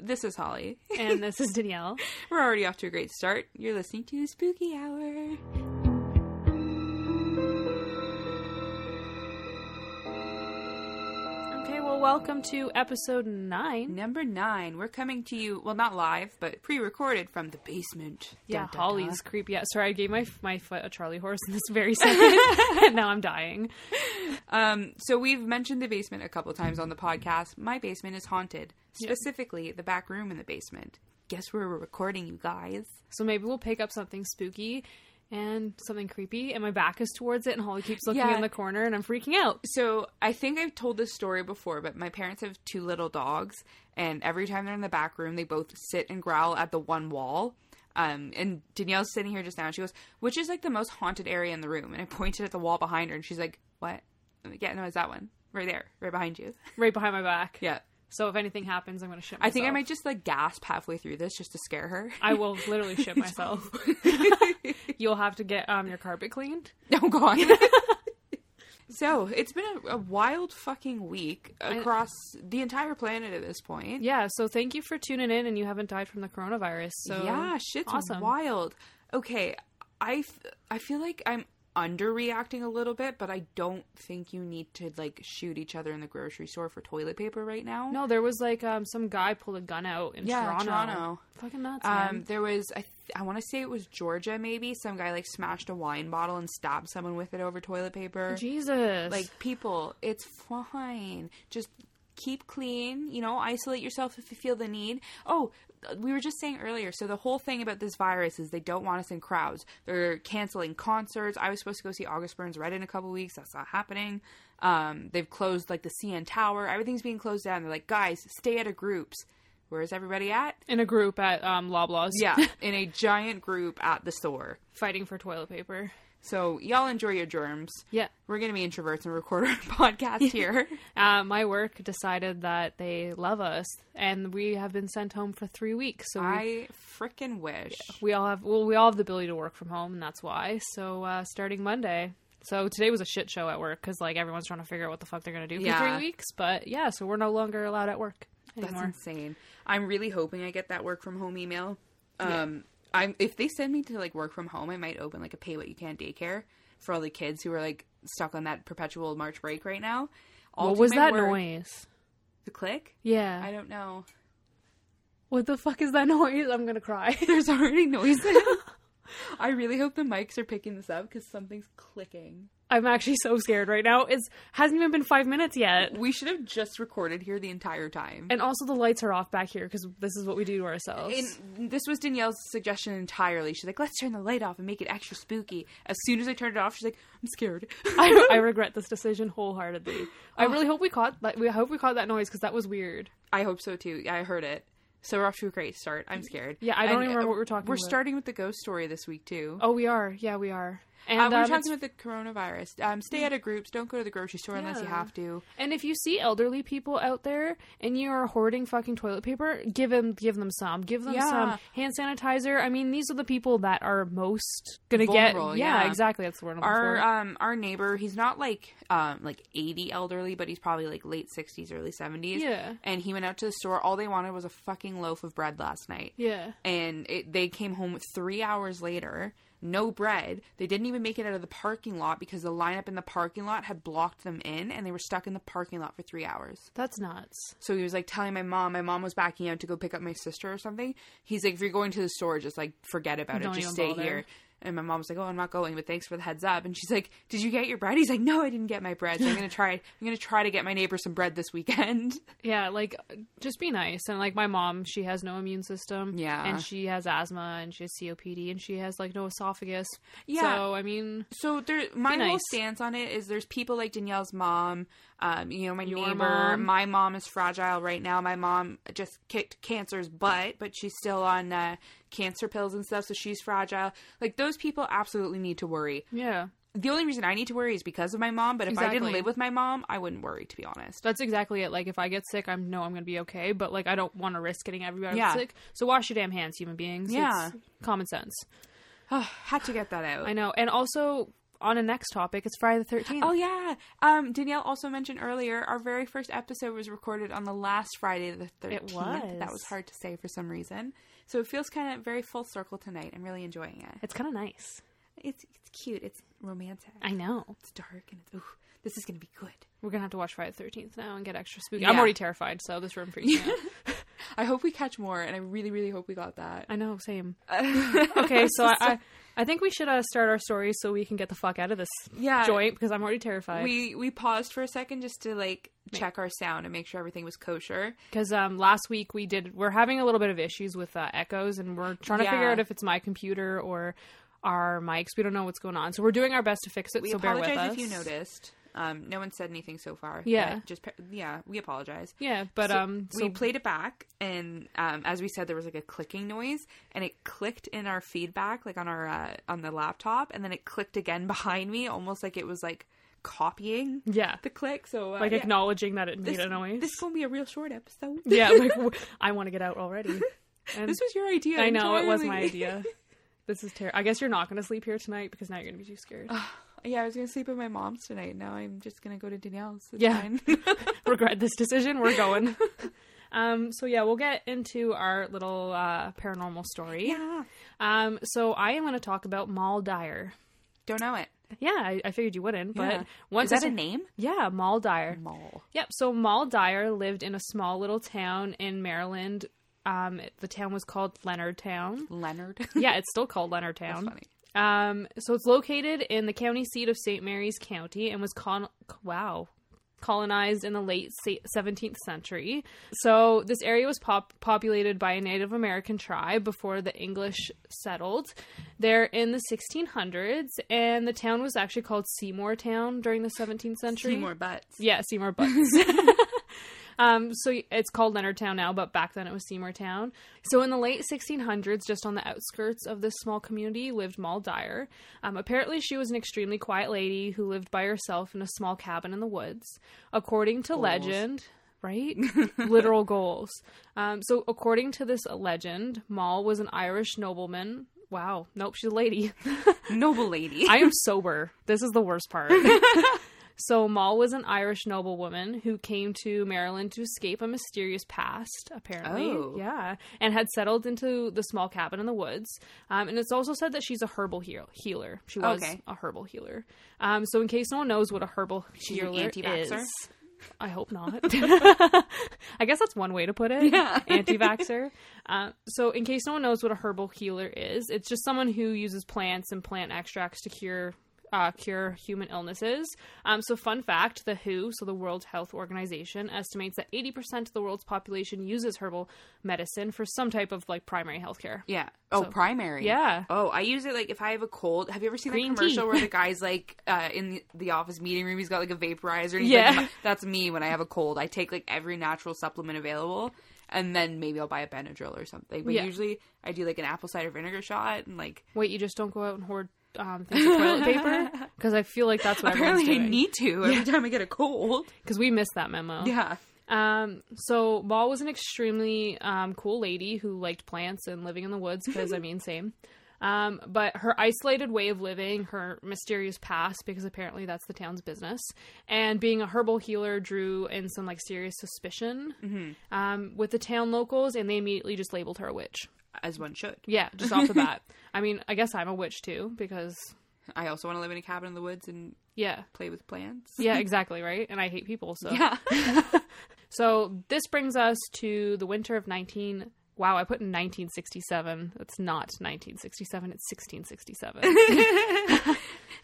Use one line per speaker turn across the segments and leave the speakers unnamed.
This is Holly.
and this is Danyelle.
We're already off to a great start. You're listening to Spooky Hour.
Welcome to episode nine.
Number nine. We're coming to you, well, not live, but pre recorded from the basement.
Yeah,
Dun, dun,
Holly's
dun.
creepy. Yeah, sorry, I gave my my foot a Charlie horse in this very second, and now I'm dying.
Um, so we've mentioned the basement a couple times on the podcast. My basement is haunted, specifically the back room in the basement. Guess where we're recording, you guys?
So maybe we'll pick up something spooky and something creepy, and my back is towards it, and Holly keeps looking
Yeah.
in the corner, and I'm freaking out.
So I think I've told this story before, but my parents have two little dogs, and every time they're in the back room, they both sit and growl at the one wall. Um, and Danyelle's sitting here just now. And she goes, "Which is like the most haunted area in the room?" And I pointed at the wall behind her, and she's like, "What?" I'm like, yeah, no, it's that one right there, right behind you.
Right behind my back.
Yeah,
So if anything happens, I'm gonna shit.
I think I might just like gasp halfway through this just to scare her.
I will literally shit myself. You'll have to get um your carpet cleaned.
Oh god. so it's been a, a wild fucking week across the entire planet at this point.
Yeah, so thank you for tuning in, and you haven't died from the coronavirus. So
yeah, shit's
awesome.
wild. Okay, I f- I feel like I'm underreacting a little bit, but I don't think you need to like shoot each other in the grocery store for toilet paper right now.
No, there was like um some guy pulled a gun out in
Yeah,
Toronto.
Toronto.
Fucking nuts,
Um, there was I th- I want to say it was Georgia maybe some guy like smashed a wine bottle and stabbed someone with it over toilet paper.
Jesus.
Like people, it's fine. Just keep clean, you know, isolate yourself if you feel the need. Oh, we were just saying earlier, so the whole thing about this virus is they don't want us in crowds. They're canceling concerts. I was supposed to go see August Burns Red in a couple weeks. That's not happening. Um, they've closed like the CN Tower. Everything's being closed down. They're like, guys, stay out of groups. Where's everybody at?
in a group at um Loblaws.
Yeah, in a giant group at the store.
fighting for toilet paper.
So y'all enjoy your germs.
Yeah.
We're gonna be introverts and record our podcast here.
Uh, my work decided that they love us, and we have been sent home for three weeks. So we,
I freaking wish.
we all have well, we all have the ability to work from home, and that's why. So uh, starting Monday. So today was a shit show at work because like everyone's trying to figure out what the fuck they're gonna do for
Yeah.
three weeks. But yeah, so we're no longer allowed at work
That's insane. I'm really hoping I get that work from home email. Um, I'm if they send me to like work from home, I might open like a pay what you can daycare for all the kids who are like stuck on that perpetual March break right now. I'll
what was that
work-
noise?
The click?
Yeah.
I don't know.
What the fuck is that noise? I'm gonna cry.
There's already noises. I really hope the mics are picking this up because something's clicking.
I'm actually so scared right now. It hasn't even been five minutes yet.
We should have just recorded here the entire time.
And also the lights are off back here because this is what we do to ourselves.
And this was Danyelle's suggestion entirely. She's like, let's turn the light off and make it extra spooky. As soon as I turned it off, she's like, I'm scared.
I, I regret this decision wholeheartedly. I oh. really hope we caught that. We hope we caught that noise because that was weird.
I hope so too. Yeah, I heard it. So we're off to a great start. I'm scared.
Yeah, I don't
And,
even remember what we're talking
We're
about.
starting with the ghost story this week too.
Oh, we are. Yeah, we are. And
Uh, we're
um,
talking about the coronavirus. Um, stay out of groups. Don't go to the grocery store unless you have to.
and if you see elderly people out there and you are hoarding fucking toilet paper, give them give them some. Give them
Yeah.
some hand sanitizer. I mean, these are the people that are most gonna
Vulnerable,
get. Yeah,
yeah.
exactly. That's the word. I'm
Our um our neighbor, he's not like um like 80 elderly, but he's probably like late 60s, early 70s.
Yeah.
And he went out to the store. All they wanted was a fucking loaf of bread last night.
yeah.
and it, they came home three hours later no bread. They didn't even make it out of the parking lot because the lineup in the parking lot had blocked them in and they were stuck in the parking lot for three hours.
That's nuts.
so he was like telling my mom my mom was backing out to go pick up my sister or something. He's like if you're going to the store just like forget about
Don't
it just stay
bother.
here and my mom's like, "Oh, I'm not going, but thanks for the heads up." And she's like, "Did you get your bread?" He's like, "No, I didn't get my bread. So I'm gonna try. I'm gonna try to get my neighbor some bread this weekend."
Yeah, like just be nice. And like my mom, she has no immune system.
Yeah.
And she has asthma and she has COPD and she has like no esophagus.
Yeah.
So I mean
So there, my whole
nice.
stance on it is there's people like Danyelle's mom, um, you know, my
Your
neighbor.
mom.
My mom is fragile right now. My mom just kicked cancer's butt, but she's still on uh, cancer pills and stuff, so she's fragile. Like those people absolutely need to worry.
Yeah.
The only reason I need to worry is because of my mom. But if I didn't live with my mom, I wouldn't worry, to be honest.
That's exactly it. Like if I get sick, I know I'm gonna be okay, but like I don't want to risk getting everybody
Yeah.
sick. So wash your damn hands, human beings.
Yeah.
It's common sense.
Had to get that out.
I know. And also on a next topic, it's Friday the Thirteenth.
Oh yeah. Um, Danyelle also mentioned earlier our very first episode was recorded on the last Friday the thirteenth.
It was.
That was hard to say for some reason. So it feels kind of very full circle tonight. I'm really enjoying it.
it's kind of nice.
It's it's cute. It's romantic.
I know.
It's dark and it's ooh, this is gonna be good.
We're gonna have to watch Friday the Thirteenth now and get extra spooky.
Yeah.
I'm already terrified, so this room freaks me out.
I hope we catch more, and I really, really hope we got that.
I know, same. Okay, so I, I I think we should uh, start our story so we can get the fuck out of this
Yeah.
joint because I'm already terrified.
we we paused for a second just to like check our sound and make sure everything was kosher.
because um, last week we did we're having a little bit of issues with uh, echoes and we're trying to figure out if it's my computer or our mics we don't know what's going on so we're doing our best to fix it
We
so bear with us
if you noticed. Um, no one said anything so far.
Yeah.
just yeah, we apologize.
yeah but
So
um so
we played it back, and um, as we said, there was like a clicking noise, and it clicked in our feedback, like on our uh, on the laptop, and then it clicked again behind me, almost like it was like copying
yeah
the click. So uh,
like
yeah.
acknowledging that it
this,
made a noise
This is gonna be a real short episode.
yeah like w- I want to get out already and
this was your idea.
I know it was my idea this is terrible I guess you're not gonna sleep here tonight because now you're gonna be too scared
yeah, I was gonna sleep at my mom's tonight. Now I'm just gonna go to Danyelle's. It's
Yeah. regret this decision we're going um so yeah we'll get into our little uh paranormal story
yeah.
um so I am going to talk about Moll Dyer
Don't know it.
Yeah, I, I figured you wouldn't, but
Yeah.
once
Is that a name?
Yeah, Moll Dyer.
Mall.
Yep. So Moll Dyer lived in a small little town in Maryland. Um, the town was called Leonardtown.
Leonard.
Yeah, it's still called
That's
Leonardtown.
funny.
Um, so it's located in the county seat of St. Mary's County and was con- wow colonized in the late 17th century. So this area was pop- populated by a Native American tribe before the English settled. There in the 1600s, and the town was actually called Seymour Town during the 17th century.
Seymour Butts.
Yeah, Seymour Butts. um, so it's called Leonardtown now, but back then it was Seymour Town. So in the late 1600s, just on the outskirts of this small community, lived Moll Dyer. Um, apparently, she was an extremely quiet lady who lived by herself in a small cabin in the woods. According to legend, right? Literal goals. Um, so according to this legend, Maul was an Irish nobleman. Wow. Nope, she's a lady.
Noble lady.
I am sober. This is the worst part. so Moll was an Irish noblewoman who came to Maryland to escape a mysterious past, apparently.
Oh.
Yeah. And had settled into the small cabin in the woods. Um, and it's also said that she's a herbal heal- healer. She was
Okay.
a herbal healer. Um, so in case no one knows what a herbal
She's
healer is. I hope not. I guess that's one way to put it.
Yeah.
Anti-vaxxer. Uh, so, in case no one knows what a herbal healer is, it's just someone who uses plants and plant extracts to cure uh, cure human illnesses. Um, so, fun fact: the WHO, so the World Health Organization, estimates that eighty percent of the world's population uses herbal medicine for some type of like primary health care.
Yeah. Oh,
So-
primary.
Yeah.
Oh, I use it like if I have a cold. Have you ever seen
Green
that commercial
tea.
where the guy's like uh, in the, the office meeting room? He's got like a vaporizer.
Yeah.
like, that's me when I have a cold. I take like every natural supplement available, and then maybe I'll buy a Benadryl or something. But
Yeah.
usually I do like an apple cider vinegar shot and like.
Wait, you just don't go out and hoard um, things of toilet paper because I feel like that's what
Apparently, I
everyone's doing.
need to every time I get a cold.
Because we missed that memo.
Yeah.
Um, so Moll was an extremely um, cool lady who liked plants and living in the woods because I mean, same. Um, but her isolated way of living, her mysterious past, because apparently that's the town's business, and being a herbal healer drew in some like serious suspicion um, with the town locals, and they immediately just labeled her a witch.
As one should.
Yeah, just off the bat. I mean, I guess I'm a witch too because
I also want to live in a cabin in the woods and
yeah,
play with plants.
yeah, exactly right. And I hate people, so
Yeah.
So this brings us to the winter of 19. Wow, I put in 1967. That's not 1967. It's 1667.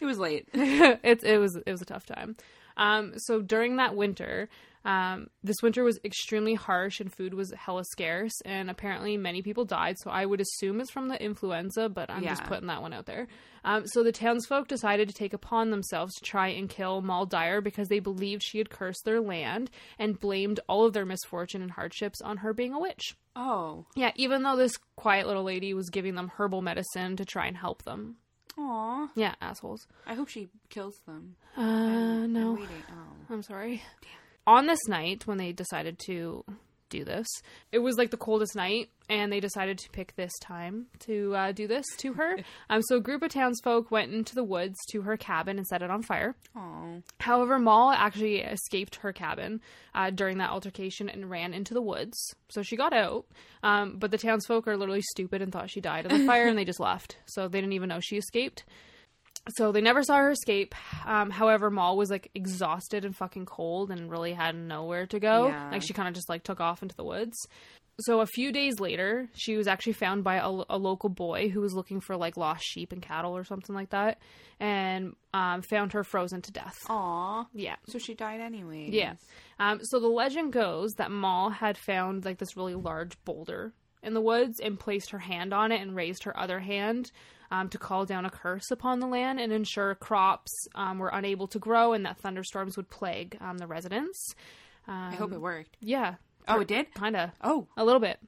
it was late.
it, it was it was a tough time. Um, so during that winter, um, this winter was extremely harsh and food was hella scarce, and apparently many people died. So I would assume it's from the influenza, but I'm just putting that one out there. Um, so the townsfolk decided to take upon themselves to try and kill Moll Dyer because they believed she had cursed their land and blamed all of their misfortune and hardships on her being a witch.
Oh.
Yeah, even though this quiet little lady was giving them herbal medicine to try and help them.
Aw.
Yeah, assholes.
I hope she kills them.
Uh,
I'm
no.
waiting. Oh.
I'm sorry. On this night, when they decided to do this. It was like the coldest night, and they decided to pick this time to uh, do this to her. Um, so a group of townsfolk went into the woods to her cabin and set it on fire.
Oh.
However, Moll actually escaped her cabin uh, during that altercation and ran into the woods. So she got out, um, but the townsfolk are literally stupid and thought she died in the fire, and they just left. So they didn't even know she escaped. So they never saw her escape. Um, however, Moll was like exhausted and fucking cold and really had nowhere to go.
Yeah.
Like she kind of just like took off into the woods. So a few days later, she was actually found by a, a local boy who was looking for like lost sheep and cattle or something like that, and um, found her frozen to death.
Aw.
Yeah.
So she died anyway.
Yeah. Um, so the legend goes that Moll had found like this really large boulder in the woods and placed her hand on it and raised her other hand um, to call down a curse upon the land and ensure crops um, were unable to grow and that thunderstorms would plague um, the residents. Um,
I hope it worked.
Yeah.
Oh, it did?
Kind of.
Oh.
A little bit.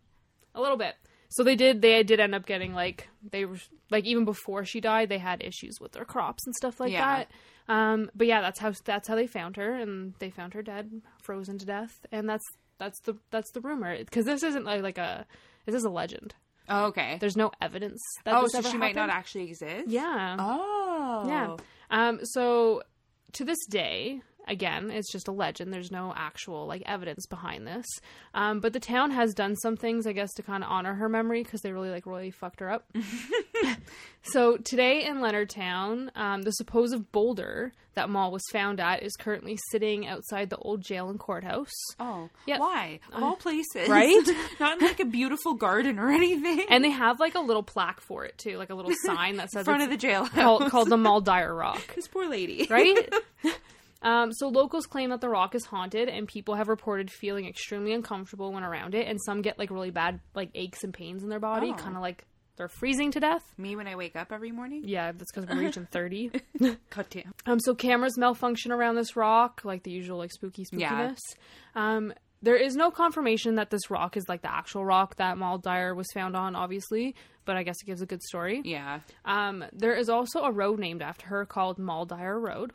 A little bit. So they did. They did end up getting like they were like even before she died, they had issues with their crops and stuff like
Yeah.
that. Um, but yeah, that's how that's how they found her, and they found her dead, frozen to death, and that's that's the that's the rumor because this isn't like, like a this is a legend.
Oh, okay.
There's no evidence that
Oh, so she might not actually exist?
Yeah.
Oh.
Yeah. Um, so to this day, again, it's just a legend. There's no actual like evidence behind this. Um, but the town has done some things, I guess, to kind of honor her memory because they really like really fucked her up. so today in Leonardtown, um, the supposed boulder that Moll was found at is currently sitting outside the old jail and courthouse.
Oh.
Yeah.
Why? Of all places.
Right?
not in like a beautiful garden or anything.
And they have like a little plaque for it too, like a little sign that
in
says
front
it's
of the jail.
called, called the Moll Dyer Rock.
This poor lady.
right? Um, so locals claim that the rock is haunted, and people have reported feeling extremely uncomfortable when around it, and some get like really bad like aches and pains in their body,
Oh.
kind of like they're freezing to death.
Me when I wake up every morning?
Yeah, that's because we're reaching thirty.
God damn.
Um, so cameras malfunction around this rock, like the usual like spooky
Yeah.
spookiness. Um, there is no confirmation that this rock is like the actual rock that Moll Dyer was found on, obviously, but I guess it gives a good story.
Yeah.
Um, there is also a road named after her called Moll Dyer Road.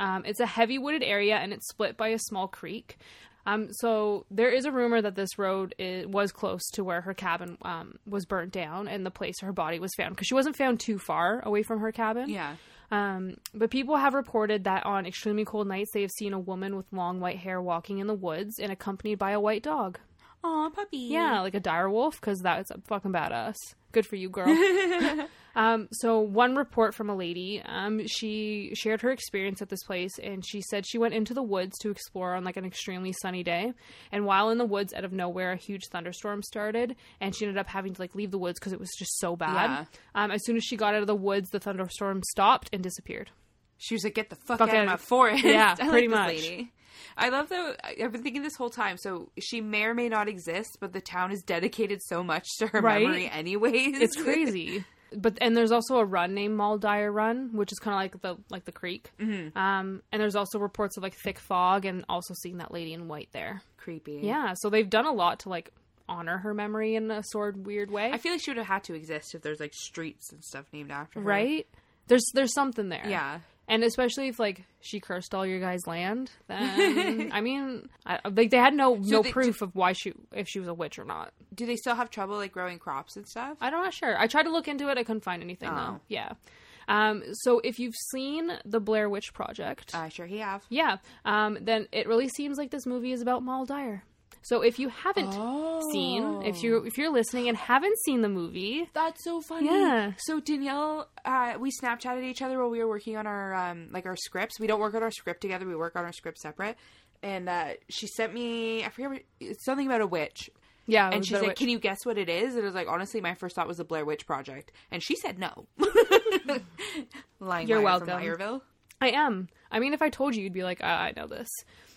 Um, it's a heavy wooded area and it's split by a small creek. Um, so there is a rumor that this road i was close to where her cabin um, was burnt down and the place her body was found because she wasn't found too far away from her cabin.
Yeah.
Um, but people have reported that on extremely cold nights they have seen a woman with long white hair walking in the woods and accompanied by a white dog.
Aw, puppy.
Yeah, like a dire wolf, because that's fucking badass. Good for you, girl. um, so one report from a lady, um, she shared her experience at this place, and she said she went into the woods to explore on like an extremely sunny day, and while in the woods, out of nowhere, a huge thunderstorm started, and she ended up having to like leave the woods because it was just so bad.
Yeah.
Um, as soon as she got out of the woods, the thunderstorm stopped and disappeared.
She was like, "Get the fuck,
Fuck
out
out
of my forest."
Yeah,
like
pretty
this
much.
I love though. I've been thinking this whole time. So she may or may not exist, but the town is dedicated so much to her
Right?
memory, anyways.
It's crazy. But and there's also a run named Moll Dyer Run, which is kind of like the like the creek. Mm-hmm. Um, and there's also reports of like thick fog and also seeing that lady in white there.
creepy.
Yeah, so they've done a lot to like honor her memory in a sort of weird way,
I feel like she would have had to exist if there's like streets and stuff named after her.
right? There's there's something there.
Yeah.
And especially if like she cursed all your guys' land, then I mean, I, like they had no no
they-
proof of why she if she was a witch or not.
Do they still have trouble like growing crops and stuff?
I'm not sure. I tried to look into it. I couldn't find anything
Oh.
though. Yeah. Um, so if you've seen the Blair Witch Project,
Uh, sure, he have.
yeah, um, then it really seems like this movie is about Moll Dyer. So if you haven't seen, if you if you're listening and haven't seen the movie,
That's so funny.
Yeah.
So Danyelle, uh, we Snapchatted each other while we were working on our um, like our scripts. We don't work on our script together. We work on our script separate. And uh, she sent me, I forget, what, it's something about a witch.
yeah,
And
she
said,
Witch.
"Can you guess what it is?" And it was like, honestly, my first thought was the Blair Witch Project, and she said no. Lying
You're
liar from
welcome. I am. I mean, if I told you, you'd be like, ah, I know this.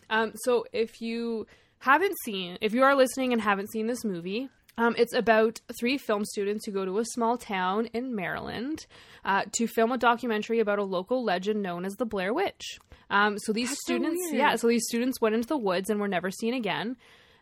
Um, so if you haven't seen, if you are listening and haven't seen this movie, um, it's about three film students who go to a small town in Maryland uh, to film a documentary about a local legend known as the Blair Witch. Um, so these
so
students,
weird.
yeah, so these students went into the woods and were never seen again.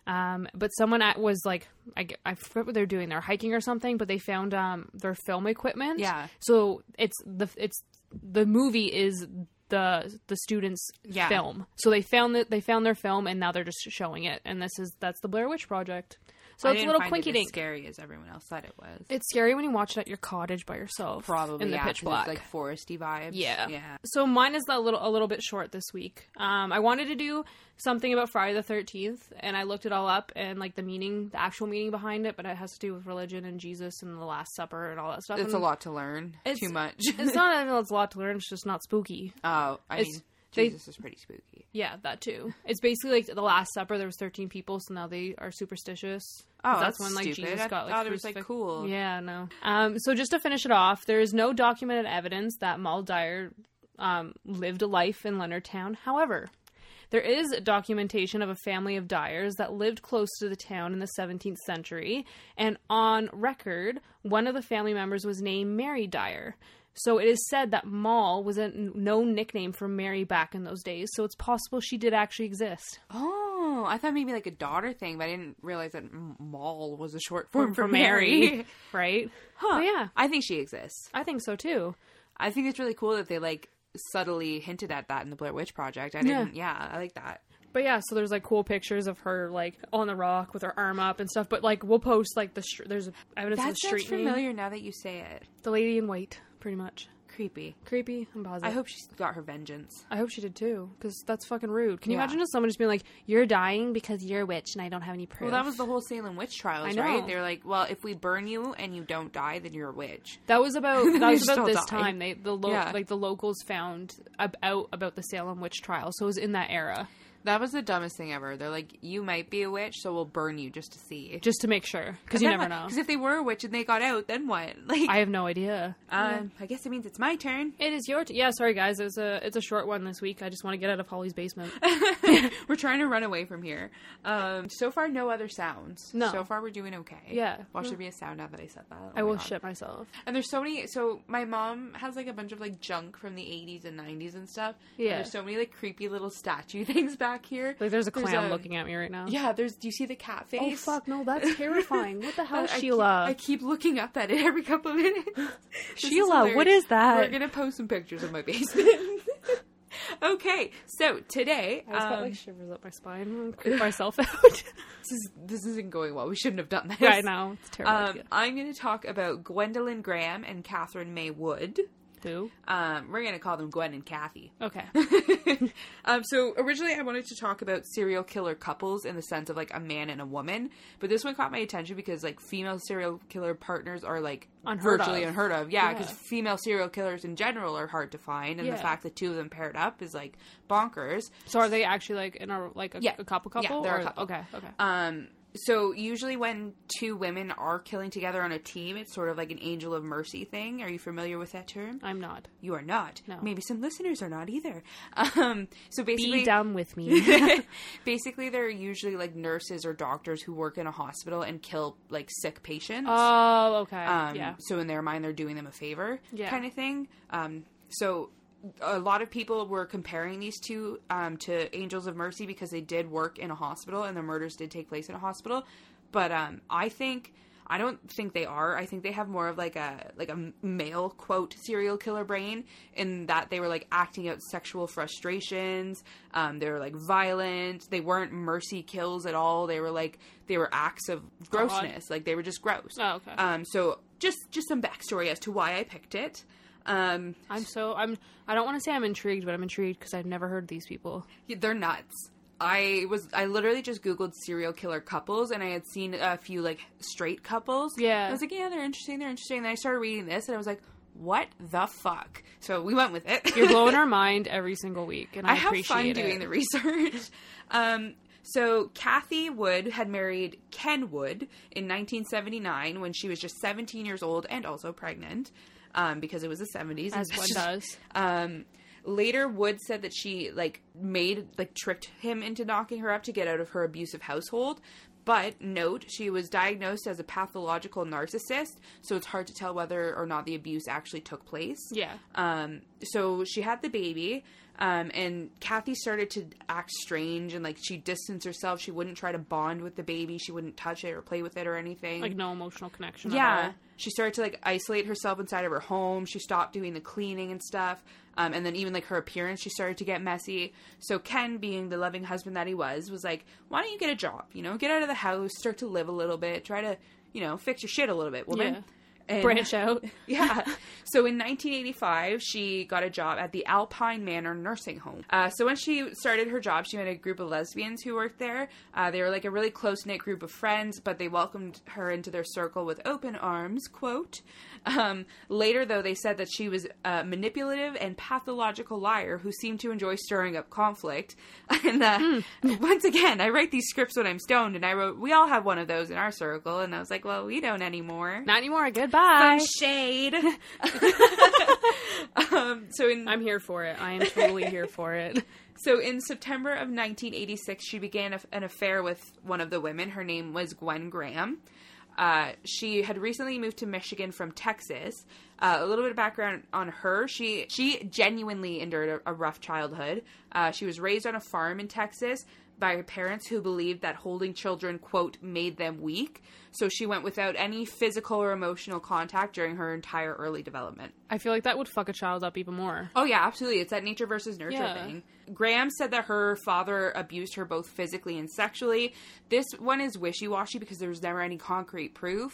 Um, but someone at, was like, I forget what they're doing. They're hiking or something, but they found um, their film equipment.
Yeah.
So it's the it's the movie is the the students'
Yeah.
film. So they found that they found their film, and now they're just showing it. And this is that's the Blair Witch Project. So
I
it's a little quinky dink.
scary as everyone else said it was.
It's scary when you watch it at your cottage by yourself,
Probably
in the
yeah,
pitch black.
it's like foresty vibes.
Yeah.
yeah.
So mine is a little a little bit short this week. Um, I wanted to do something about Friday the Thirteenth, and I looked it all up and like the meaning, the actual meaning behind it, but it has to do with religion and Jesus and the Last Supper and all that stuff.
It's
and
a lot to learn.
It's-
Too much.
It's not it's a lot to learn. It's just not spooky.
Oh, I
it's-
mean,
they-
Jesus is pretty spooky.
Yeah, that too. It's basically like the Last Supper. There was thirteen people, so now they are superstitious.
Oh,
that's,
that's
when like
stupid.
Jesus
I
got like
thought it was, like, cool.
Yeah, no. Um, so just to finish it off, there is no documented evidence that Moll Dyer um, lived a life in Leonardtown. However, there is documentation of a family of Dyers that lived close to the town in the 17th century, and on record, one of the family members was named Mary Dyer. So it is said that Moll was a known nickname for Mary back in those days, so it's possible she did actually exist.
Oh, I thought maybe like a daughter thing, but I didn't realize that M- Mall was a short form for,
For
Mary.
Mary, right?
Huh.
But yeah,
I think she exists.
I think so too.
I think it's really cool that they like subtly hinted at that in the Blair Witch Project. I didn't. Yeah, I like that.
But yeah, so there's like cool pictures of her like on the rock with her arm up and stuff. But like we'll post like the str- there's evidence
That
of the street name.
familiar now that you say it.
The lady in white, pretty much.
Creepy.
Creepy. I'm positive.
I hope she's got her vengeance.
I hope she did too, because that's fucking rude. Can you
Yeah.
imagine just someone just being like, "You're dying because you're a witch and I don't have any proof."
Well, that was the whole Salem witch trials,
I know.
right? They're like, well, if we burn you and you don't die, then you're a witch.
That was about that was about this
die.
time. They the lo-
Yeah.
like the locals found ab- out about the Salem witch trial, so it was in that era,
That was the dumbest thing ever. They're like, you might be a witch, so we'll burn you just to see.
just to make sure, because you never know.
Because if they were a witch and they got out, then what? Like,
I have no idea.
um, I guess it means it's my turn.
It is your t- yeah. Sorry guys, it's a it's a short one this week. I just want to get out of Holly's basement.
we're trying to run away from here. Um, so far, no other sounds.
No.
So far, we're doing okay.
Yeah.
Watch there be a sound now that I said that. Oh
I will
God.
shit myself.
And there's so many. So my mom has like a bunch of like junk from the 80s and 90s and stuff. And
Yeah.
there's so many like creepy little statue things back here.
Like there's a
There's
clown
a-
looking at me right now.
Yeah. There's. Do you see the cat face?
Oh fuck no, that's terrifying. What the hell,
I- I keep-
Sheila?
I keep looking up at it every couple of minutes. This is
Sheila, what is that?
We're gonna post some pictures of my basement. okay, so today,
I just got
um,
like shivers up my spine. I'm creep myself out.
this is this isn't going well. We shouldn't have done this.
right now, it's terrible.
Um. I'm going to talk about Gwendolyn Graham and Catherine May Wood.
Who?
Um, we're going to call them Gwen and Kathy.
Okay.
um, so originally I wanted to talk about serial killer couples in the sense of like a man and a woman, but this one caught my attention because like female serial killer partners are like
Unheard
virtually
of.
unheard of. Yeah, because
Yeah.
female serial killers in general are hard to find, and the fact that two of them paired up is like bonkers.
So are they actually like in a like a,
Yeah.
a couple
Yeah, they're a couple.
Okay. Okay.
Um, so usually when two women are killing together on a team, it's sort of like an angel of mercy thing. Are you familiar with that term?
I'm not.
You are not.
No.
Maybe some listeners are not either. Um, so basically,
Be down with me.
basically, they're usually like nurses or doctors who work in a hospital and kill like sick patients.
oh, okay.
Um,
yeah.
So in their mind, they're doing them a favor,
Yeah.
kind of thing. Um, so a lot of people were comparing these two um, to Angels of Mercy because they did work in a hospital and the murders did take place in a hospital. But um, I think I don't think they are. I think they have more of like a like a male quote serial killer brain in that they were like acting out sexual frustrations. Um, they were like violent. They weren't mercy kills at all. They were like they were acts of grossness. Like they were just gross.
Oh, okay.
Um, so just just some backstory as to why I picked it. Um,
I'm so I'm. I don't want to say I'm intrigued, but I'm intrigued because I've never heard these people.
they're nuts. I was I literally just googled serial killer couples and I had seen a few like straight couples.
Yeah.
I was like, yeah, they're interesting. They're interesting. And then I started reading this and I was like, what the fuck? So we went with it.
You're blowing our mind every single week, and I,
I have
appreciate
fun
it.
doing the research. Um, so Kathy Wood had married Ken Wood in 1979 when she was just 17 years old and also pregnant, um, because it was the 70s.
As one does.
Um, later, Wood said that she like made like tricked him into knocking her up to get out of her abusive household. But note, she was diagnosed as a pathological narcissist, so it's hard to tell whether or not the abuse actually took place.
Yeah.
Um, so she had the baby. Um, and Kathy started to act strange and like she distanced herself. She wouldn't try to bond with the baby. She wouldn't touch it or play with it or anything.
Like no emotional connection. At
yeah. She started to like isolate herself inside of her home. She stopped doing the cleaning and stuff. Um, and then even like her appearance, she started to get messy. So Ken, being the loving husband that he was, was like, "Why don't you get a job? You know, get out of the house, start to live a little bit, try to, you know, fix your shit a little bit, woman."
Yeah.
And-
Branch out.
yeah. So in 1985, she got a job at the Alpine Manor nursing home. Uh, so when she started her job, she met a group of lesbians who worked there. Uh, they were like a really close knit group of friends, but they welcomed her into their circle with open arms. Quote. Um, later, though, they said that she was a manipulative and pathological liar who seemed to enjoy stirring up conflict. And uh, once again, I write these scripts when I'm stoned, and I wrote, "We all have one of those in our circle," and I was like, "Well, we don't anymore."
Not anymore. Goodbye.
Some shade. um, so in
I'm here for it. I am totally here for it.
so in September of 1986, she began a, an affair with one of the women. Her name was Gwen Graham. Uh, she had recently moved to Michigan from Texas. Uh, a little bit of background on her: she she genuinely endured a, a rough childhood. Uh, she was raised on a farm in Texas by her parents who believed that holding children quote made them weak. So she went without any physical or emotional contact during her entire early development.
I feel like that would fuck a child up even more.
Oh yeah, absolutely. It's that nature versus nurture
Yeah.
thing. Graham said that her father abused her both physically and sexually. This one is wishy washy because there was never any concrete proof.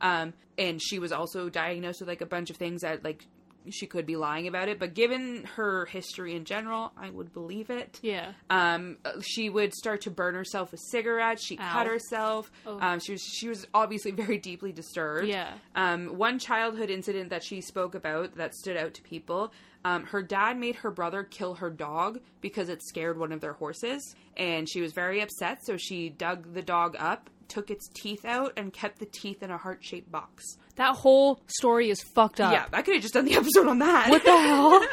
Um, and she was also diagnosed with like a bunch of things that like she could be lying about it. But given her history in general, I would believe it.
Yeah.
Um, she would start to burn herself with cigarettes. She cut herself.
Oh.
Um, she was she was obviously very deeply disturbed.
Yeah.
Um, one childhood incident that she spoke about that stood out to people. Um, her dad made her brother kill her dog because it scared one of their horses, and she was very upset. So she dug the dog up, took its teeth out, and kept the teeth in a heart shaped box.
That whole story is fucked up.
Yeah, I could have just done the episode on that.
What the hell?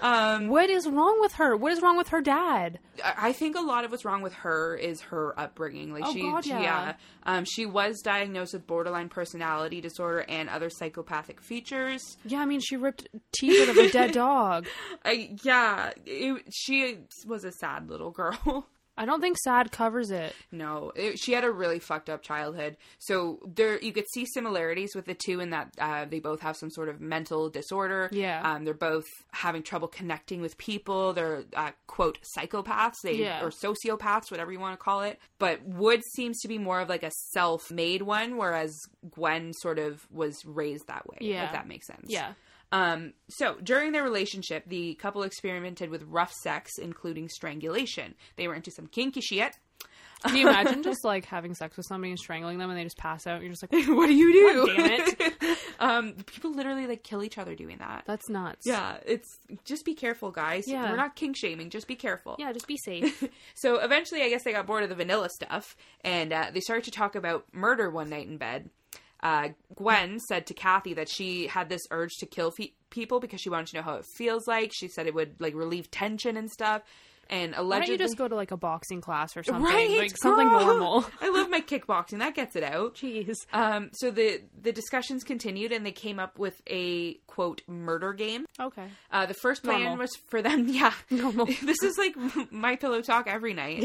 um,
what is wrong with her? What is wrong with her dad?
I I think a lot of what's wrong with her is her upbringing. Like
Oh,
she,
God,
she-
yeah.
um, she was diagnosed with borderline personality disorder and other psychopathic features.
Yeah, I mean, she ripped teeth out of a dead dog.
I, yeah, it, she was a sad little girl.
I don't think sad covers it.
no, it, she had a really fucked up childhood. So there, you could see similarities with the two in that uh, they both have some sort of mental disorder.
Yeah.
um, they're both having trouble connecting with people. They're uh, quote psychopaths, they
Yeah.
or sociopaths, whatever you want to call it. But Wood seems to be more of like a self-made one, whereas Gwen sort of was raised that way.
Yeah.
if that makes sense.
Yeah.
Um, so during their relationship, the couple experimented with rough sex, including strangulation. They were into some kinky shit.
Can you imagine just like having sex with somebody and strangling them and they just pass out? And you're just like,
what do you do?
God damn it.
um, people literally like kill each other doing that.
that's nuts.
yeah, it's just be careful, guys.
Yeah.
We're not kink shaming. Just be careful.
Yeah, just be safe.
So eventually, I guess they got bored of the vanilla stuff, and uh, they started to talk about murder one night in bed. Uh, Gwen said to Kathy that she had this urge to kill fe- people because she wanted to know how it feels like. She said it would like relieve tension and stuff. And
Why don't
allegedly,
you just go to like a boxing class or something?
right,
Like something
girl!
normal.
I love my kickboxing. That gets it out.
Jeez.
Um, so the the discussions continued, and they came up with a quote murder game.
Okay.
Uh, the first plan
Normal.
was for them. Yeah,
Normal.
this is like my pillow talk every night.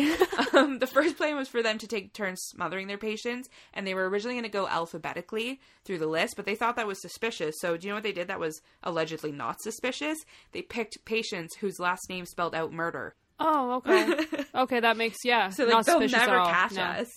um, the first plan was for them to take turns smothering their patients, and they were originally going to go alphabetically through the list, but they thought that was suspicious. So, do you know what they did? That was allegedly not suspicious. They picked patients whose last name spelled out murder.
Oh, okay. okay, that makes yeah.
So like they'll never
at
catch
No.
us.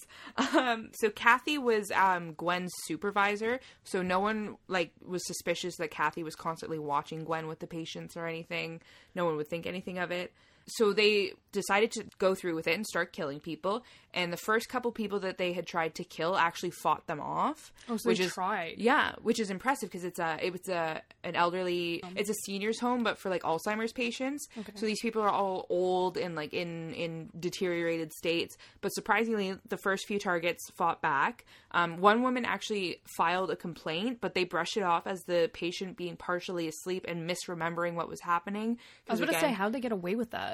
Um, so Kathy was um, Gwen's supervisor, so no one like was suspicious that Kathy was constantly watching Gwen with the patients or anything. No one would think anything of it. So they decided to go through with it and start killing people. And the first couple people that they had tried to kill actually fought them off.
Oh, so
which
they
is
tried.
yeah, which is impressive because it's a it was a an elderly it's a seniors home but for like Alzheimer's patients. So these people are all old and like in in deteriorated states. But surprisingly, the first few targets fought back. Um, one woman actually filed a complaint, but they brushed it off as the patient being partially asleep and misremembering what was happening.
I was going to say, how'd they get away with that?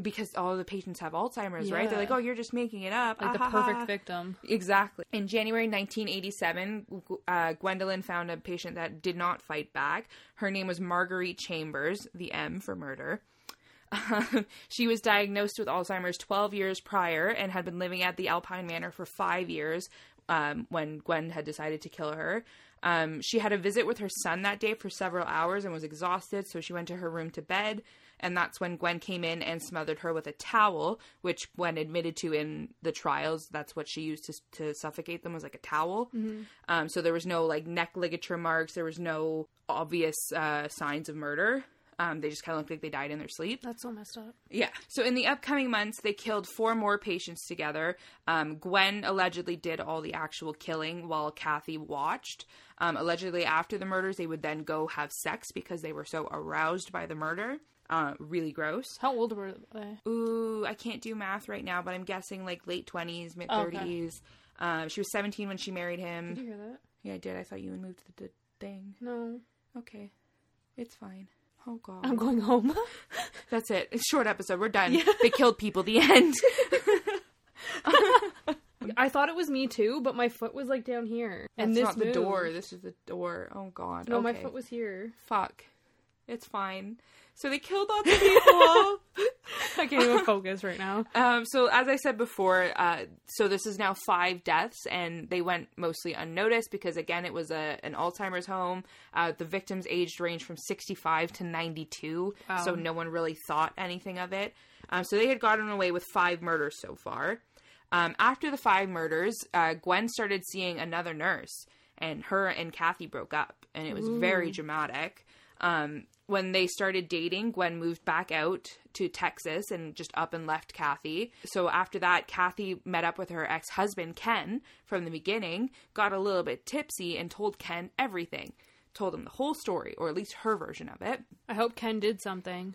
Because all the patients have Alzheimer's, right? They're like, oh, you're just making it up.
Like the
Ah, ha, ha.
perfect victim.
Exactly. In January 1987, uh, Gwendolyn found a patient that did not fight back. Her name was Marguerite Chambers, the M for murder. she was diagnosed with Alzheimer's 12 years prior and had been living at the Alpine Manor for five years um, when Gwen had decided to kill her. Um, she had a visit with her son that day for several hours and was exhausted, so she went to her room to bed. And that's when Gwen came in and smothered her with a towel, which Gwen admitted to in the trials. That's what she used to, to suffocate them was like a towel. Um, so there was no like neck ligature marks. There was no obvious uh, signs of murder. Um, they just kind of looked like they died in their sleep.
That's so messed up.
Yeah. So in the upcoming months, they killed four more patients together. Um, Gwen allegedly did all the actual killing while Kathy watched. Um, allegedly, after the murders, they would then go have sex because they were so aroused by the murder. Uh, really gross.
How old were they?
Ooh, I can't do math right now, but I'm guessing like late 20s, mid 30s. Um, she was 17 when she married him.
Did you hear that?
Yeah, I did. I thought you had moved the, the thing.
No.
Okay. It's fine. Oh, God.
I'm going home.
That's it. It's a short episode. We're done. They killed people. The end.
I thought it was me too, but my foot was like down here. and
That's
this
not the door. This is the door. Oh god.
No, my foot was here.
Fuck. It's fine. So they killed lots of people.
I can't even focus right now.
um, so as I said before, uh, so this is now five deaths, and they went mostly unnoticed because again, it was a an Alzheimer's home. Uh, the victims' aged range from sixty five to ninety two,
Wow.
so no one really thought anything of it. Um, so they had gotten away with five murders so far. Um, after the five murders, uh, Gwen started seeing another nurse, and her and Kathy broke up, and it was very dramatic. Um, when they started dating, Gwen moved back out to Texas and just up and left Kathy. So after that, Kathy met up with her ex husband, Ken, from the beginning, got a little bit tipsy, and told Ken everything. Told him the whole story, or at least her version of it.
I hope Ken did something.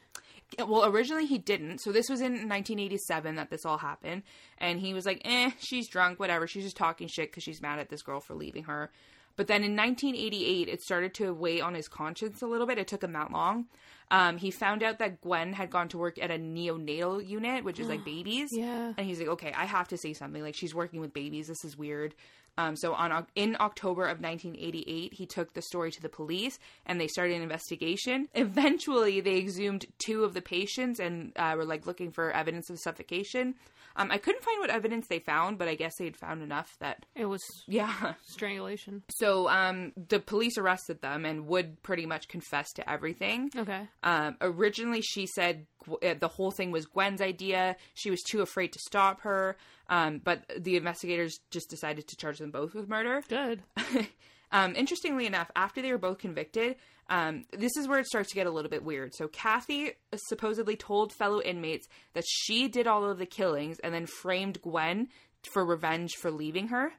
Well, originally he didn't. So this was in 1987 that this all happened. And he was like, eh, she's drunk, whatever. She's just talking shit because she's mad at this girl for leaving her. But then in 1988, it started to weigh on his conscience a little bit. It took him that long. Um, he found out that Gwen had gone to work at a neonatal unit, which is like babies.
Yeah.
And he's like, okay, I have to say something. Like, she's working with babies. This is weird. Um, so on in October of 1988, he took the story to the police, and they started an investigation. Eventually, they exhumed two of the patients and uh, were like looking for evidence of suffocation. Um, I couldn't find what evidence they found, but I guess they had found enough that
It was
yeah.
strangulation.
So um, the police arrested them, and Wood pretty much confessed to everything.
Okay.
Um, originally, she said uh, the whole thing was Gwen's idea. She was too afraid to stop her. Um, but the investigators just decided to charge them both with murder.
Good.
um, interestingly enough, after they were both convicted, um, this is where it starts to get a little bit weird. So Kathy supposedly told fellow inmates that she did all of the killings and then framed Gwen for revenge for leaving her.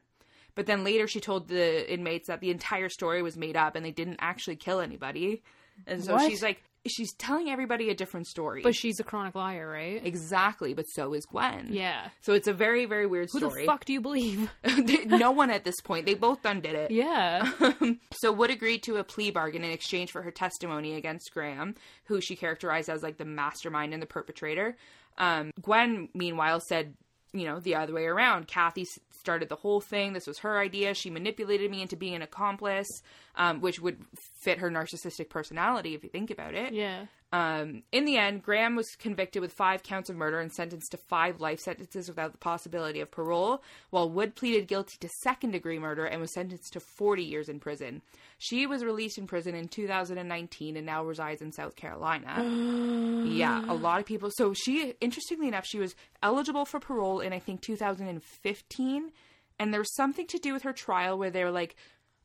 But then later she told the inmates that the entire story was made up and they didn't actually kill anybody. And so
What?
she's like, she's telling everybody a different story.
But she's a chronic liar, right?
exactly, but so is Gwen.
Yeah.
So it's a very, very weird
Who
story.
Who the fuck do you believe?
no one at this point. They both done did it.
Yeah.
so Wood agreed to a plea bargain in exchange for her testimony against Graham, who she characterized as like the mastermind and the perpetrator. Um, Gwen, meanwhile, said, you know, the other way around. Kathy started the whole thing. This was her idea. She manipulated me into being an accomplice, um, which would fit her narcissistic personality if you think about it.
yeah.
Um, in the end, Graham was convicted with five counts of murder and sentenced to five life sentences without the possibility of parole, while Wood pleaded guilty to second degree murder and was sentenced to 40 years in prison. She was released in prison in 2019 and now resides in South Carolina. yeah, a lot of people. So she, interestingly enough, she was eligible for parole in, I think, 2015. And there was something to do with her trial where they were like,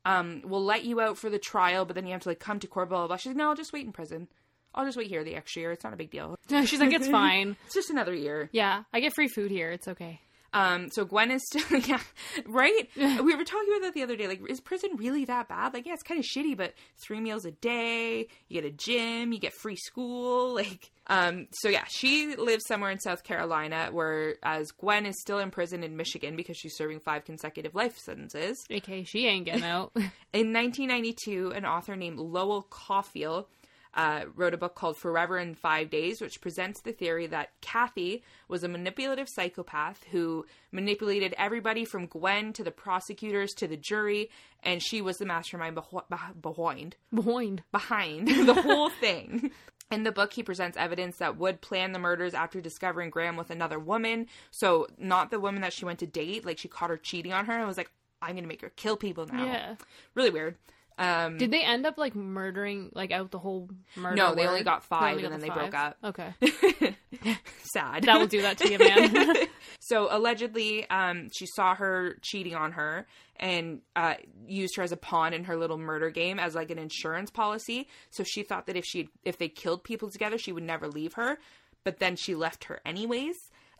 um, we'll let you out for the trial, but then you have to like come to court, blah, blah, blah. She's like, no, I'll just wait in prison. I'll just wait here the extra year. It's not a big deal.
She's like, it's fine.
It's just another year.
Yeah. I get free food here. It's okay.
Um, so Gwen is still, yeah, right? we were talking about that the other day. Like, is prison really that bad? Like, yeah, it's kind of shitty, but three meals a day, you get a gym, you get free school. Like, um, so yeah, she lives somewhere in South Carolina, whereas Gwen is still in prison in Michigan because she's serving five consecutive life sentences.
Okay, she ain't getting out.
In 1992, an author named Lowell Cauffiel uh, wrote a book called Forever and Five Days, which presents the theory that Kathy was a manipulative psychopath who manipulated everybody from Gwen to the prosecutors to the jury, and she was the mastermind beho- beh- behind
Behind.
behind the whole thing. In the book, he presents evidence that Wood planned the murders after discovering Graham with another woman. So, not the woman that she went to date. Like, she caught her cheating on her and was like, I'm going to make her kill people now.
Yeah.
Really weird. Um,
Did they end up like murdering like out the whole murder?
No, they only got five
only
and then
the
they broke up.
Okay.
sad.
That will do that to you, man.
so allegedly, um, she saw her cheating on her and uh, used her as a pawn in her little murder game as like an insurance policy. So she thought that if she if they killed people together, she would never leave her. But then she left her anyways,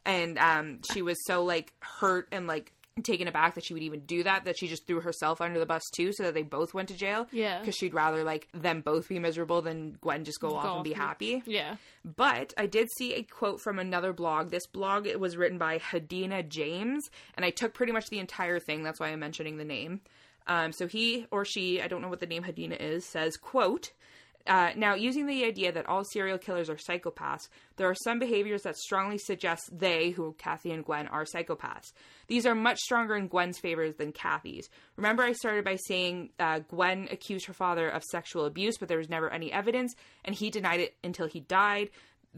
and um, she was so like hurt and like taken aback that she would even do that that she just threw herself under the bus too so that they both went to jail
Yeah.
because she'd rather like them both be miserable than gwen just go, off and be happy
yeah.
but I did see a quote from another blog. This blog it was written by Hadina James, and I took pretty much the entire thing. That's why I'm mentioning the name. Um, so he or she, I don't know what the name Hadina is, says, "quote." Uh, now, using the idea that all serial killers are psychopaths, there are some behaviors that strongly suggest they, who Kathy and Gwen, are psychopaths. These are much stronger in Gwen's favor than Kathy's. Remember, I started by saying uh, Gwen accused her father of sexual abuse, but there was never any evidence, and he denied it until he died.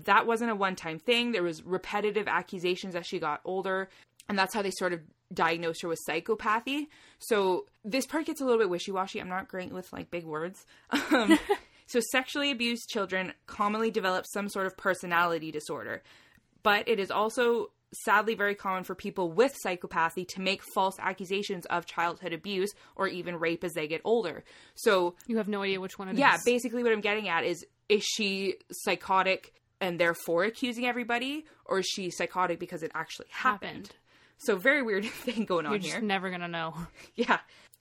That wasn't a one-time thing. There was repetitive accusations as she got older, and that's how they sort of diagnosed her with psychopathy. So this part gets a little bit wishy-washy. I'm not great with like big words. Um, so sexually abused children commonly develop some sort of personality disorder, but it is also sadly very common for people with psychopathy to make false accusations of childhood abuse or even rape as they get older. So
You have no idea which one it is.
yeah, basically what I'm getting at is is she psychotic and therefore accusing everybody, or is she psychotic because it actually happened?
happened.
So very weird thing going on
You're
here.
just never gonna know.
Yeah.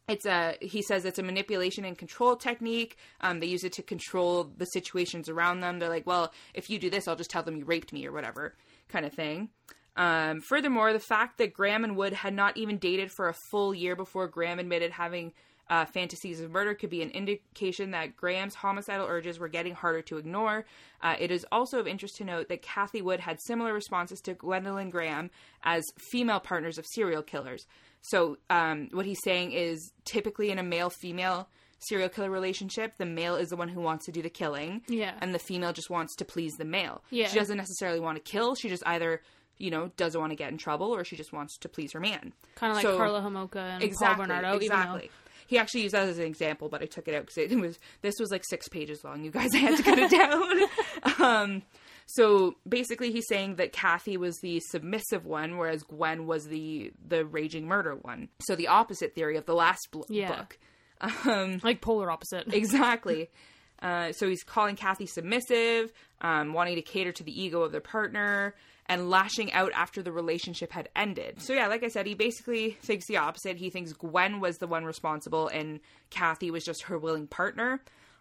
It's a he says it's a manipulation and control technique. Um, they use it to control the situations around them. They're like, well, if you do this, I'll just tell them you raped me or whatever, kind of thing. Um, furthermore, the fact that Graham and Wood had not even dated for a full year before Graham admitted having uh, fantasies of murder could be an indication that Graham's homicidal urges were getting harder to ignore. Uh, it is also of interest to note that Kathy Wood had similar responses to Gwendolyn Graham as female partners of serial killers. So, um, what he's saying is typically in a male female serial killer relationship, the male is the one who wants to do the killing.
Yeah.
And the female just wants to please the male.
Yeah.
She doesn't necessarily want to kill. She just either, you know, doesn't want to get in trouble or she just wants to please her man.
Kind of like
So-
Karla Homolka and
exactly,
Paul Bernardo.
Exactly.
Even
He actually used that as an example, but I took it out because it was this was like six pages long. You guys, I had to cut it down. um, so basically, he's saying that Kathy was the submissive one, whereas Gwen was the the raging murder one. So the opposite theory of the last bl-
Yeah.
book. Um,
like polar opposite.
exactly. Uh, so he's calling Kathy submissive, um, wanting to cater to the ego of their partner, and lashing out after the relationship had ended. So yeah, like I said, he basically thinks the opposite. He thinks Gwen was the one responsible, and Kathy was just her willing partner.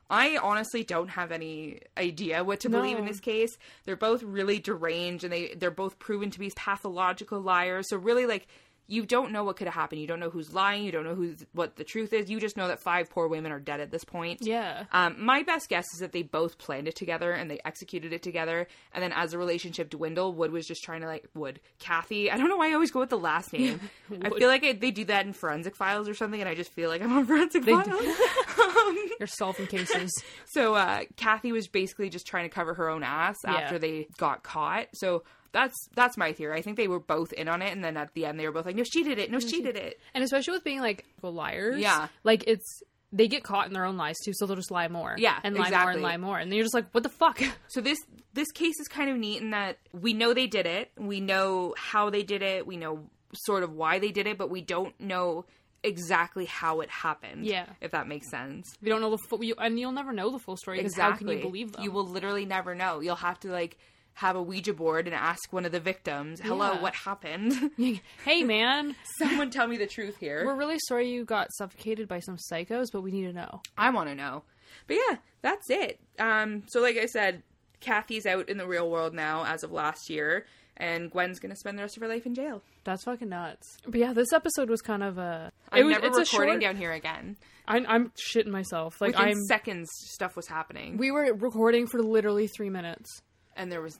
I honestly don't have any idea what to believe in this case. They're both really deranged, and they they're both proven to be pathological liars. So really, like. You don't know what could have happened. You don't know who's lying. You don't know who's what the truth is. You just know that five poor women are dead at this point.
yeah.
Um, my best guess is that they both planned it together and they executed it together. And then as the relationship dwindled, Wood was just trying to like Wood, Kathy. I don't know why I always go with the last name. I feel like I, they do that in Forensic Files or something, and I just feel like I'm on Forensic
They
Files. um,
You're solving cases.
so uh, Kathy was basically just trying to cover her own ass
Yeah.
after they got caught. So that's that's my theory. I think they were both in on it, and then at the end they were both like, "No, she did it. No, she mm-hmm. did it."
And especially with being like liars.
Yeah.
Like it's they get caught in their own lies too, so they'll just lie more.
Yeah,
And lie more
exactly.
and lie more. And then you're just like, what the fuck?
So this this case is kind of neat in that we know they did it. We know how they did it. We know sort of why they did it, but we don't know exactly how it happened.
Yeah.
if that makes sense.
We don't know the full, you, and you'll never know the full story because how can you believe them?
You will literally never know. You'll have to like have a Ouija board and ask one of the victims, "Hello,
Yeah.
what happened?
hey man,
Someone tell me the truth here."
we're really sorry you got suffocated by some psychos, but we need to know.
I want to know. But yeah, that's it. Um, so like I said, Kathy's out in the real world now as of last year, and Gwen's gonna spend the rest of her life in jail.
That's fucking nuts. But yeah, this episode was kind of a.
I'm
it was,
never
it's a
recording
short,
down here again.
I'm, I'm shitting myself. Like
Within
I'm.
seconds, stuff was happening,
we were recording for literally three minutes.
and there was.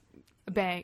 Bang.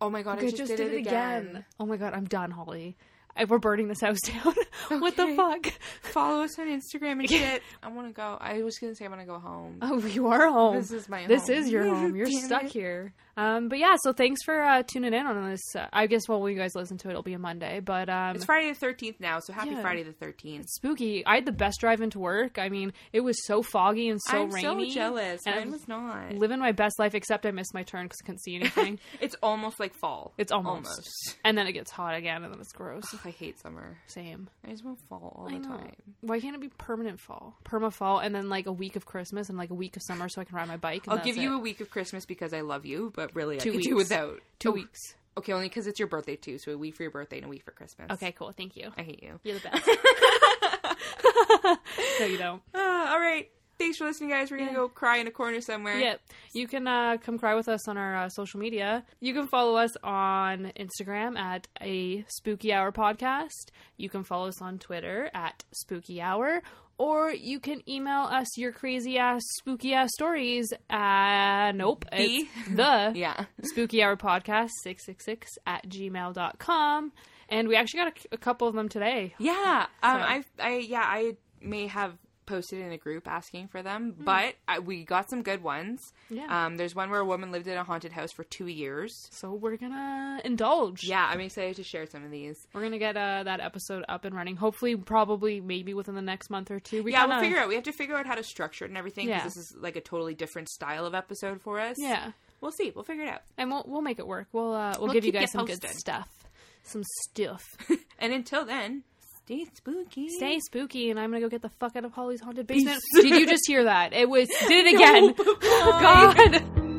Oh my god! I
I
just, did, it again.
Oh my god, I'm done, Holly. I, we're burning this house down. what the fuck?
Follow us on Instagram and shit. I want to go. I was gonna say I want to go home.
Oh, you are home.
This is my home.
This
home.
is your home. You're stuck
it.
here. Um, but yeah, so thanks for uh, tuning in on this. Uh, I guess while you guys listen to it, it'll be a Monday. But um,
It's Friday the thirteenth now, so happy
Yeah.
Friday the thirteenth.
spooky. I had the best drive into work. I mean, it was so foggy and so
I'm
rainy.
so jealous.
and
Mine was not.
living my best life, except I missed my turn because I couldn't see anything.
It's almost like fall.
It's almost.
Almost.
and then it gets hot again, and then it's gross.
Ugh, I hate summer.
Same.
I just want fall all
I
the
know.
time.
Why can't it be permanent fall? Perma fall, and then like a week of Christmas and like a week of summer, so I can ride my bike. and
I'll give you
it.
a week of Christmas because I love you, but really
Two
I could
weeks.
do without
two
Oh,
weeks.
Okay, only because it's your birthday too. So a week for your birthday and a week for Christmas.
Okay, cool. Thank you.
I hate you.
You're the best. no, you don't.
Uh, all right. Thanks for listening, guys. We're gonna go cry in a corner somewhere.
Yeah, you can uh, come cry with us on our uh, social media. You can follow us on Instagram at a Spooky Hour podcast. You can follow us on Twitter at Spooky Hour, or you can email us your crazy ass spooky ass stories. Uh, nope, it's the
Yeah.
Spooky Hour podcast six six six at gmail.com. and we actually got a, a couple of them today.
Yeah. Um.
So-
I. I. Yeah. I may have posted in a group asking for them,
Hmm.
but I, we got some good ones.
Yeah.
Um. There's one where a woman lived in a haunted house for two years.
So we're gonna indulge.
Yeah. I'm excited to share some of these.
We're gonna get uh, that episode up and running. Hopefully, probably, maybe within the next month or two. We
yeah,
kinda,
we'll figure out. We have to figure out how to structure it and everything because
Yeah.
this is like a totally different style of episode for us.
Yeah,
We'll see. We'll figure it out.
and we'll we'll make it work. We'll uh, we'll,
We'll
give you guys some good stuff, some stuff.
And until then, stay spooky.
Stay spooky, and I'm gonna go get the fuck out of Holly's haunted basement. Did you just hear that? It was did it again.
No, bye.
God.